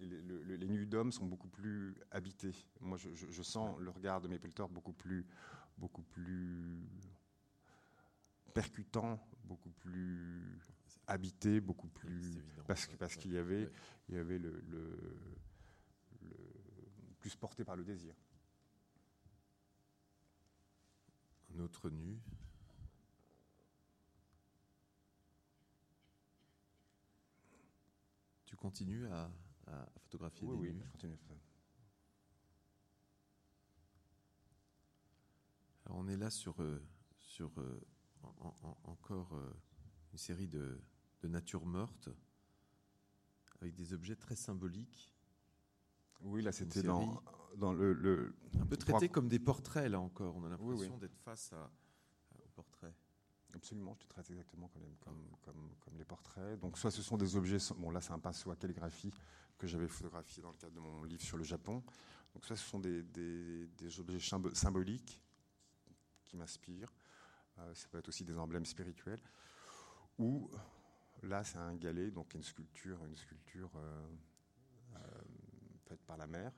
les nuits d'hommes sont beaucoup plus habités. Moi, je, sens le regard de Mapplethorpe beaucoup plus, beaucoup plus percutant, beaucoup plus habité, beaucoup plus parce que parce qu'il y avait il y avait le, le, plus porté par le désir. Un autre nu. Tu continues à, photographier oui, des oui, nus je continue. Alors on est là sur, euh, sur euh, encore euh, une série de, de natures mortes avec des objets très symboliques. Oui, là c'était dans, dans le, Un peu traité comme des portraits, là encore. On a l'impression d'être face à, au portrait. Absolument, je te traite exactement comme, comme, comme, comme, les portraits. Donc, soit ce sont des objets, bon là c'est un pinceau à calligraphie que j'avais photographié dans le cadre de mon livre sur le Japon. Donc, soit ce sont des, des, des objets symboliques qui m'inspirent. Euh, ça peut être aussi des emblèmes spirituels. Ou là, c'est un galet, donc une sculpture, une sculpture euh, faite par la mer,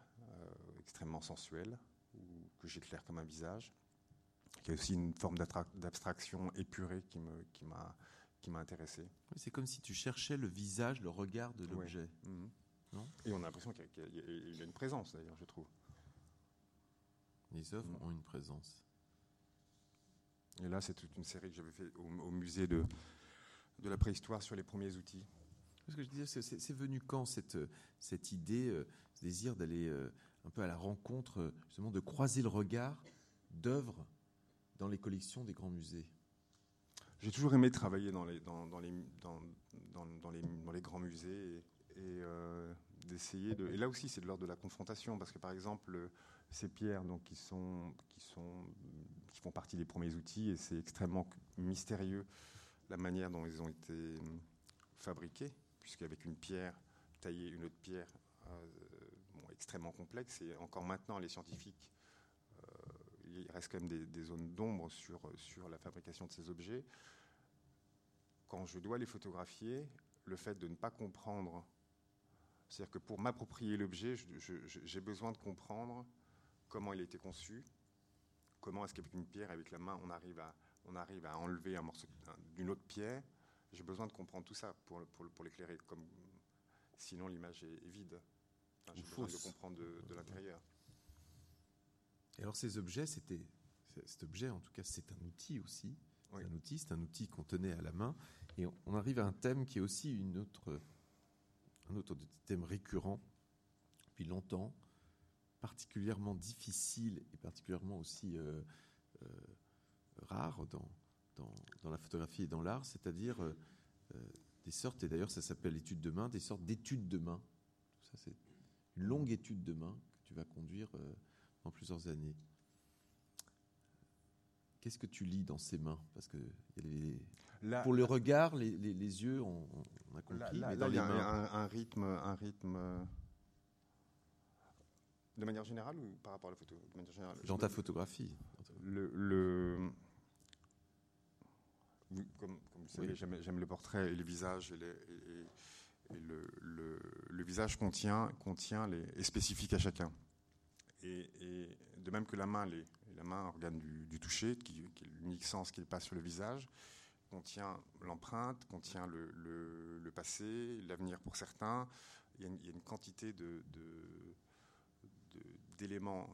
extrêmement sensuel, ou que j'éclaire comme un visage. Il y a aussi une forme d'abstraction épurée qui m'a qui qui intéressé. c'est comme si tu cherchais le visage, le regard de l'objet. Mhm. Et on a l'impression qu'il y, a une présence, d'ailleurs, je trouve. Les œuvres mhm. ont une présence. Et là, c'est toute une série que j'avais fait au, musée de, de la préhistoire sur les premiers outils. C'est venu quand cette, idée, euh, ce désir d'aller euh, un peu à la rencontre, justement, de croiser le regard d'œuvres dans les collections des grands musées? J'ai toujours aimé travailler dans les, grands musées et, euh, d'essayer de. Et là aussi, c'est de l'ordre de la confrontation, parce que par exemple, ces pierres donc, qui, sont, qui, sont, qui font partie des premiers outils, et c'est extrêmement mystérieux la manière dont ils ont été fabriqués, puisqu'avec une pierre taillée, une autre pierre euh, extrêmement complexe, et encore maintenant, les scientifiques il reste quand même des, zones d'ombre sur, sur la fabrication de ces objets. Quand je dois les photographier, le fait de ne pas comprendre, c'est-à-dire que pour m'approprier l'objet, j'ai besoin de comprendre comment il a été conçu, comment est-ce qu'avec une pierre, avec la main, on arrive à, on arrive à enlever un morceau d'une autre pierre. J'ai besoin de comprendre tout ça pour, pour, pour l'éclairer, comme sinon l'image est, vide. J'ai besoin de comprendre de l'intérieur. Et alors ces objets, c'était cet objet, en tout cas, c'est un outil aussi. C'est un outil, c'est un outil qu'on tenait à la main. Et on arrive à un thème qui est aussi une autre, un autre thème récurrent depuis longtemps, particulièrement difficile et particulièrement aussi euh, euh, rare dans, dans, dans, la photographie et dans l'art, c'est-à-dire euh, des sortes, et d'ailleurs ça s'appelle l'étude de main, des sortes d'études de main. Tout ça, c'est une longue étude de main que tu vas conduire en plusieurs années. Qu'est-ce que tu lis dans ses mains? Parce que pour le regard, les, yeux, on, a compris. mais dans il y a un, rythme, un rythme. Euh, de manière générale ou par rapport à la photo? Dans ta photographie. Le, comme, vous le savez, j'aime le portrait et le visage et, le, le, visage contient, contient les, est spécifique à chacun. Et, de même que la main, les, la main, organe du, toucher, qui, est l'unique sens qui passe sur le visage, contient l'empreinte, contient le, passé, l'avenir pour certains. Il y, a une, quantité de, d'éléments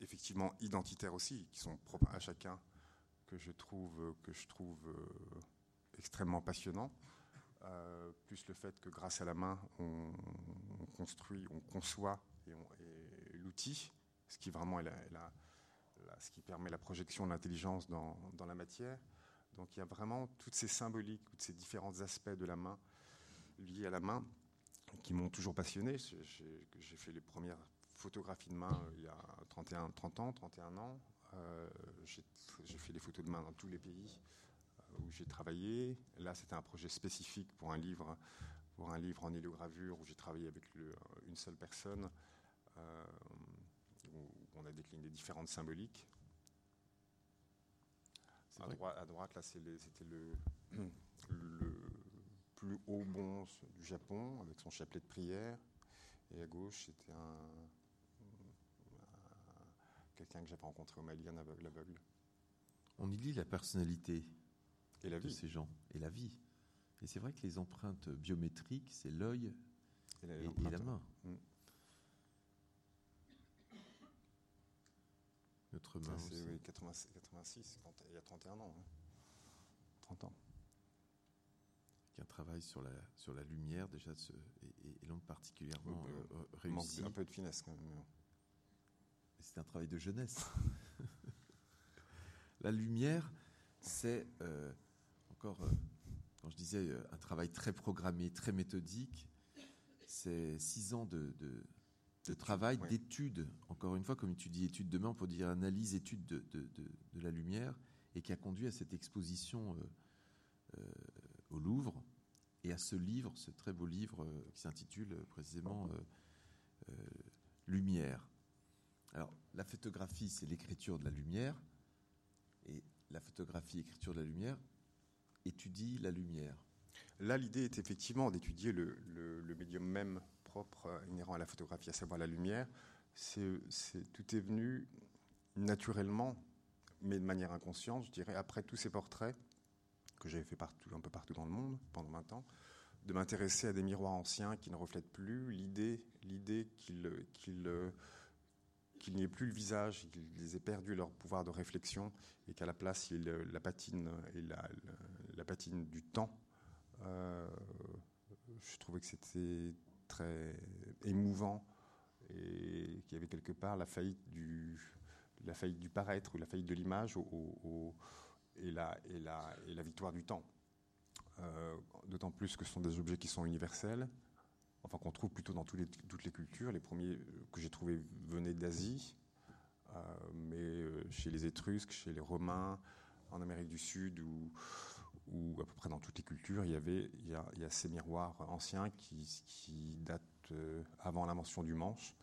effectivement identitaires aussi, qui sont propres à chacun, que je trouve, que je trouve euh, extrêmement passionnant. Euh, plus le fait que grâce à la main, on, construit, on conçoit l'outil ce qui vraiment est ce qui permet la projection de l'intelligence dans, la matière. Donc il y a vraiment toutes ces symboliques, tous ces différents aspects de la main liés à la main qui m'ont toujours passionné. J'ai fait les premières photographies de main euh, il y a 31, 30 ans, 31 ans. Euh, j'ai fait des photos de main dans tous les pays euh, où j'ai travaillé. Là, c'était un projet spécifique pour un livre, pour un livre en hélogravure où j'ai travaillé avec une seule personne où on a décliné différentes symboliques. À droite, à droite, là, c'était le, le, plus haut bon du Japon, avec son chapelet de prière. Et à gauche, c'était un, quelqu'un que j'avais rencontré au Mali, un aveugle aveugle. On y lit la personnalité et la de vie. ces gens, et la vie. Et c'est vrai que les empreintes biométriques, c'est l'œil et, la main. Mm. Notre main. C'est 86, il y a 31 ans. 30 ans. Qui un travail sur la, sur la lumière, déjà, et, et, l'ombre particulièrement euh, réussi. Un peu de finesse quand même. C'est un travail de jeunesse. la lumière, c'est euh, encore, euh, quand je disais, un travail très programmé, très méthodique. C'est six ans de, de travail, d'étude, encore une fois, comme tu dis étude demain, on peut dire analyse, étude de, de, la lumière, et qui a conduit à cette exposition euh, euh, au Louvre et à ce livre, ce très beau livre euh, qui s'intitule précisément Lumière. Alors, la photographie, c'est l'écriture de la lumière, et la photographie, écriture de la lumière, étudie la lumière. Là, l'idée est effectivement d'étudier le, médium même propre euh, inhérent à la photographie, à savoir la lumière, tout est venu naturellement, mais de manière inconsciente, je dirais, après tous ces portraits que j'avais fait un peu partout dans le monde pendant 20 ans, de m'intéresser à des miroirs anciens qui ne reflètent plus l'idée, l'idée qu'il, qu'il, qu'il n'y ait plus le visage, qu'ils aient perdu leur pouvoir de réflexion et qu'à la place, il y ait la patine, et la, la, patine du temps. Euh, je trouvais que c'était très émouvant et qu'il y avait quelque part la faillite du, la faillite du paraître ou la faillite de l'image et, la, et, la, et la victoire du temps. Euh, d'autant plus que ce sont des objets qui sont universels, enfin qu'on trouve plutôt dans toutes les cultures. Les premiers que j'ai trouvés venaient d'Asie, euh, mais chez les Étrusques, chez les Romains, en Amérique du Sud ou, à peu près dans toutes les cultures, il y avait il y a, ces miroirs anciens qui, datent avant l'invention du manche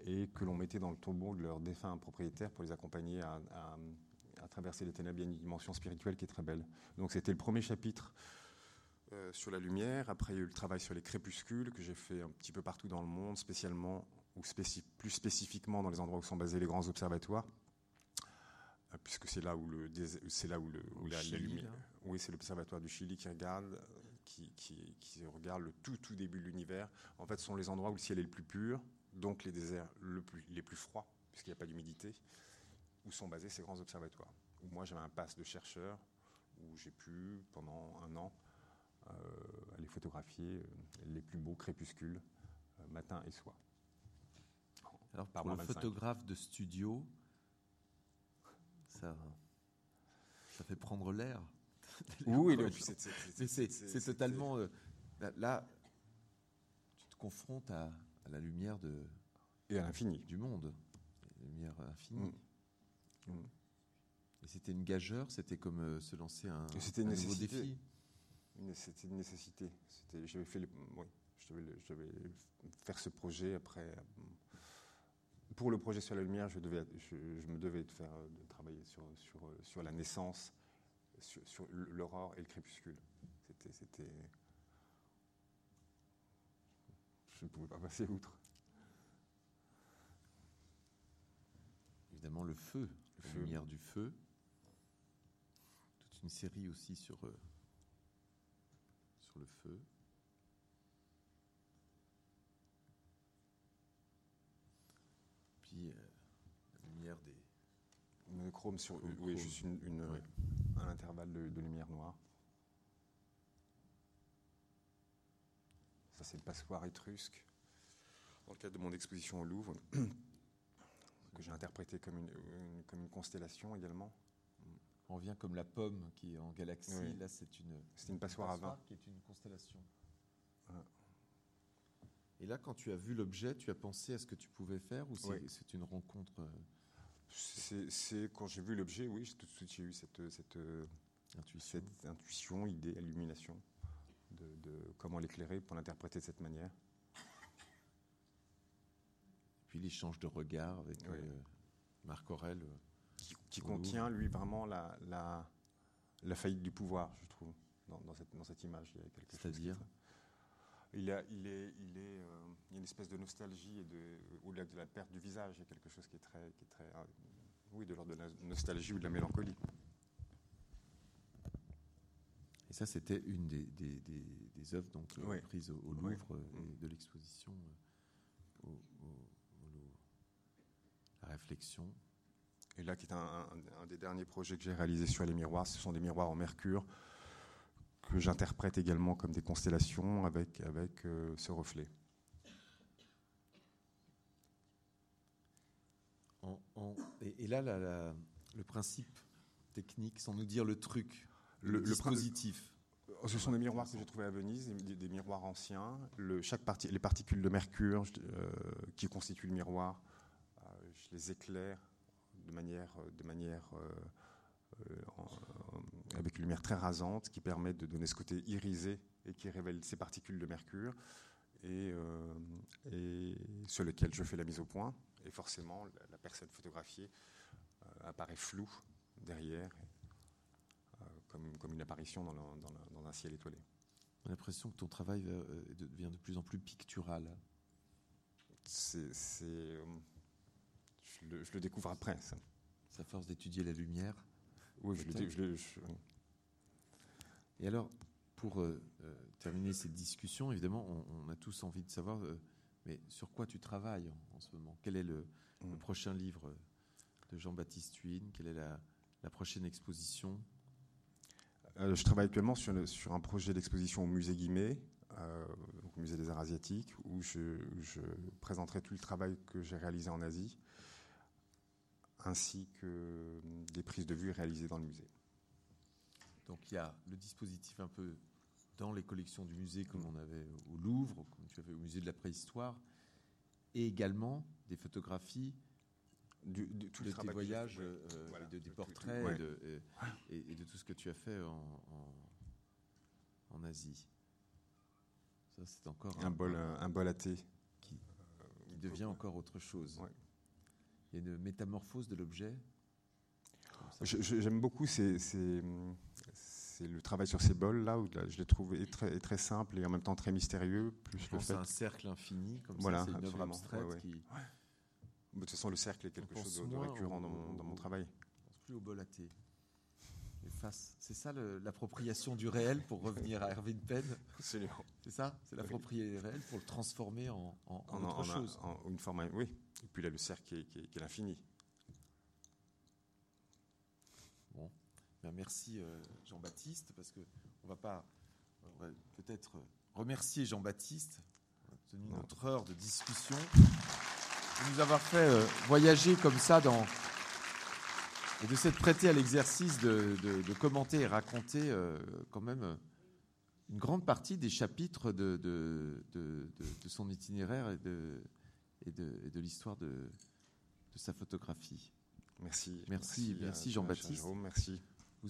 et que l'on mettait dans le tombeau de leurs défunts propriétaires pour les accompagner à, traverser les ténèbres. Il y a une dimension spirituelle qui est très belle. Donc c'était le premier chapitre euh, sur la lumière. Après, il y a eu le travail sur les crépuscules que j'ai fait un petit peu partout dans le monde, spécialement ou plus spécifiquement dans les endroits où sont basés les grands observatoires euh, puisque c'est là où le c'est là où, le, la, lumière. Hein. Oui, c'est l'observatoire du Chili qui regarde, qui, qui, qui, regarde le tout tout début de l'univers. En fait, ce sont les endroits où le ciel est le plus pur, donc les déserts les plus froids, puisqu'il n'y a pas d'humidité, où sont basés ces grands observatoires. Où moi j'avais un pass de chercheur, où j'ai pu, pendant un an, euh, aller photographier euh, les plus beaux crépuscules, euh, matin et soir. Alors, par un photographe de studio, ça, ça fait prendre l'air. Oui, c'est totalement. là, tu te confrontes à, à la lumière de et à l'infini du monde, la lumière infinie. Mm. Mm. Et c'était une gageure, c'était comme euh, se lancer un nouveau défi. C'était une nécessité. J'avais fait, oui, je devais, faire ce projet après. Pour le projet sur la lumière, je, devais, je, me devais de faire, de travailler sur, sur, sur la naissance, sur, sur l'aurore et le crépuscule. C'était je ne pouvais pas passer outre. Évidemment, le feu, la lumière du feu. Toute une série aussi sur, euh, sur le feu. Puis euh, la lumière des. Monochrome sur. oui, juste une, un intervalle de lumière noire. Ça, c'est le passoire étrusque. Dans le cadre de mon exposition au Louvre, que j'ai interprété comme une, comme une constellation également. On revient comme la pomme qui est en galaxie. Là, c'est une, c'est une passoire, à vin. Qui est une constellation. Et là, quand tu as vu l'objet, tu as pensé à ce que tu pouvais faire ou c'est, une rencontre euh, c'est, quand j'ai vu l'objet, oui, tout de suite j'ai eu cette, cette, intuition. cette intuition, idée, illumination de, comment l'éclairer pour l'interpréter de cette manière. Puis l'échange de regards avec euh, Marc Aurel. Euh, qui, contient, lui, vraiment la, la, la, faillite du pouvoir, je trouve, dans, cette, dans cette, image. Il y a quelque C'est-à-dire il, a, il, est, il, est, euh, il y a une espèce de nostalgie et de, au-delà de la perte du visage, il y a quelque chose qui est très, qui est très oui, de l'ordre de la nostalgie ou de la mélancolie. Et ça, c'était une des, des, des, œuvres donc, euh, prises au, Louvre euh, et de l'exposition, euh, la réflexion. Et là, qui est un, des derniers projets que j'ai réalisé sur les miroirs, ce sont des miroirs en mercure que j'interprète également comme des constellations avec, avec ce reflet. et, là, le principe technique, sans nous dire le truc, le, dispositif oh, Ce sont des miroirs que j'ai trouvés à Venise, des, miroirs anciens. Le, chaque partie, les particules de mercure euh, qui constituent le miroir, euh, je les éclaire de manière, de manière euh, avec une lumière très rasante qui permet de donner ce côté irisé et qui révèle ces particules de mercure et, et sur lesquelles je fais la mise au point. Et forcément, la, la personne photographiée apparaît floue derrière comme, une apparition dans, un ciel étoilé. J'ai l'impression que ton travail euh, devient de plus en plus pictural. C'est, euh, je, le, découvre après. Ça. C'est force d'étudier la lumière. Oui, je le, Et alors, pour euh, terminer cette discussion, évidemment, on, a tous envie de savoir, mais sur quoi tu travailles en, ce moment? Quel est le, mm. prochain livre de Jean-Baptiste Huyn? Quelle est la prochaine exposition? Euh, je travaille actuellement sur, sur un projet d'exposition au musée Guimet, euh, musée des arts asiatiques, où je, je présenterai tout le travail que j'ai réalisé en Asie, ainsi que des prises de vue réalisées dans le musée. Donc il y a le dispositif un peu dans les collections du musée comme on avait au Louvre, comme tu avais au musée de la préhistoire, et également des photographies du, de, tout de tes voyages, euh, voilà, de, des portraits ouais. et, de, et, et, de tout ce que tu as fait en, en, en Asie. Ça, c'est encore un, un, bol, un, un bol à thé qui, qui devient encore autre chose. Ouais. Il y a une métamorphose de l'objet. J'aime beaucoup ces, ces, ces, le travail sur ces bols là où je les trouve très, très simple et en même temps très mystérieux. Plus je le pense fait à un cercle infini, comme voilà, ça, c'est une œuvre abstraite ouais, ouais. qui. De toute façon, le cercle est quelque chose de, de récurrent au, dans, mon, dans mon travail. Je pense plus au bol à thé. C'est ça l'appropriation du réel pour revenir à Erwin Penn C'est ça? C'est l'approprier réel pour le transformer en, en, en, en autre chose. En, une forme, oui. Et puis là, le cercle qui est, qui est, qui est l'infini. Bon, ben merci euh, Jean-Baptiste, parce qu'on va pas peut-être remercier Jean-Baptiste, tenu non. notre heure de discussion, de nous avoir fait euh, voyager comme ça dans et de s'être prêté à l'exercice de, de, de, commenter et raconter euh, quand même une grande partie des chapitres de, de son itinéraire et de, et l'histoire de, sa photographie. Merci. Merci, merci, merci Jean-Baptiste. Merci.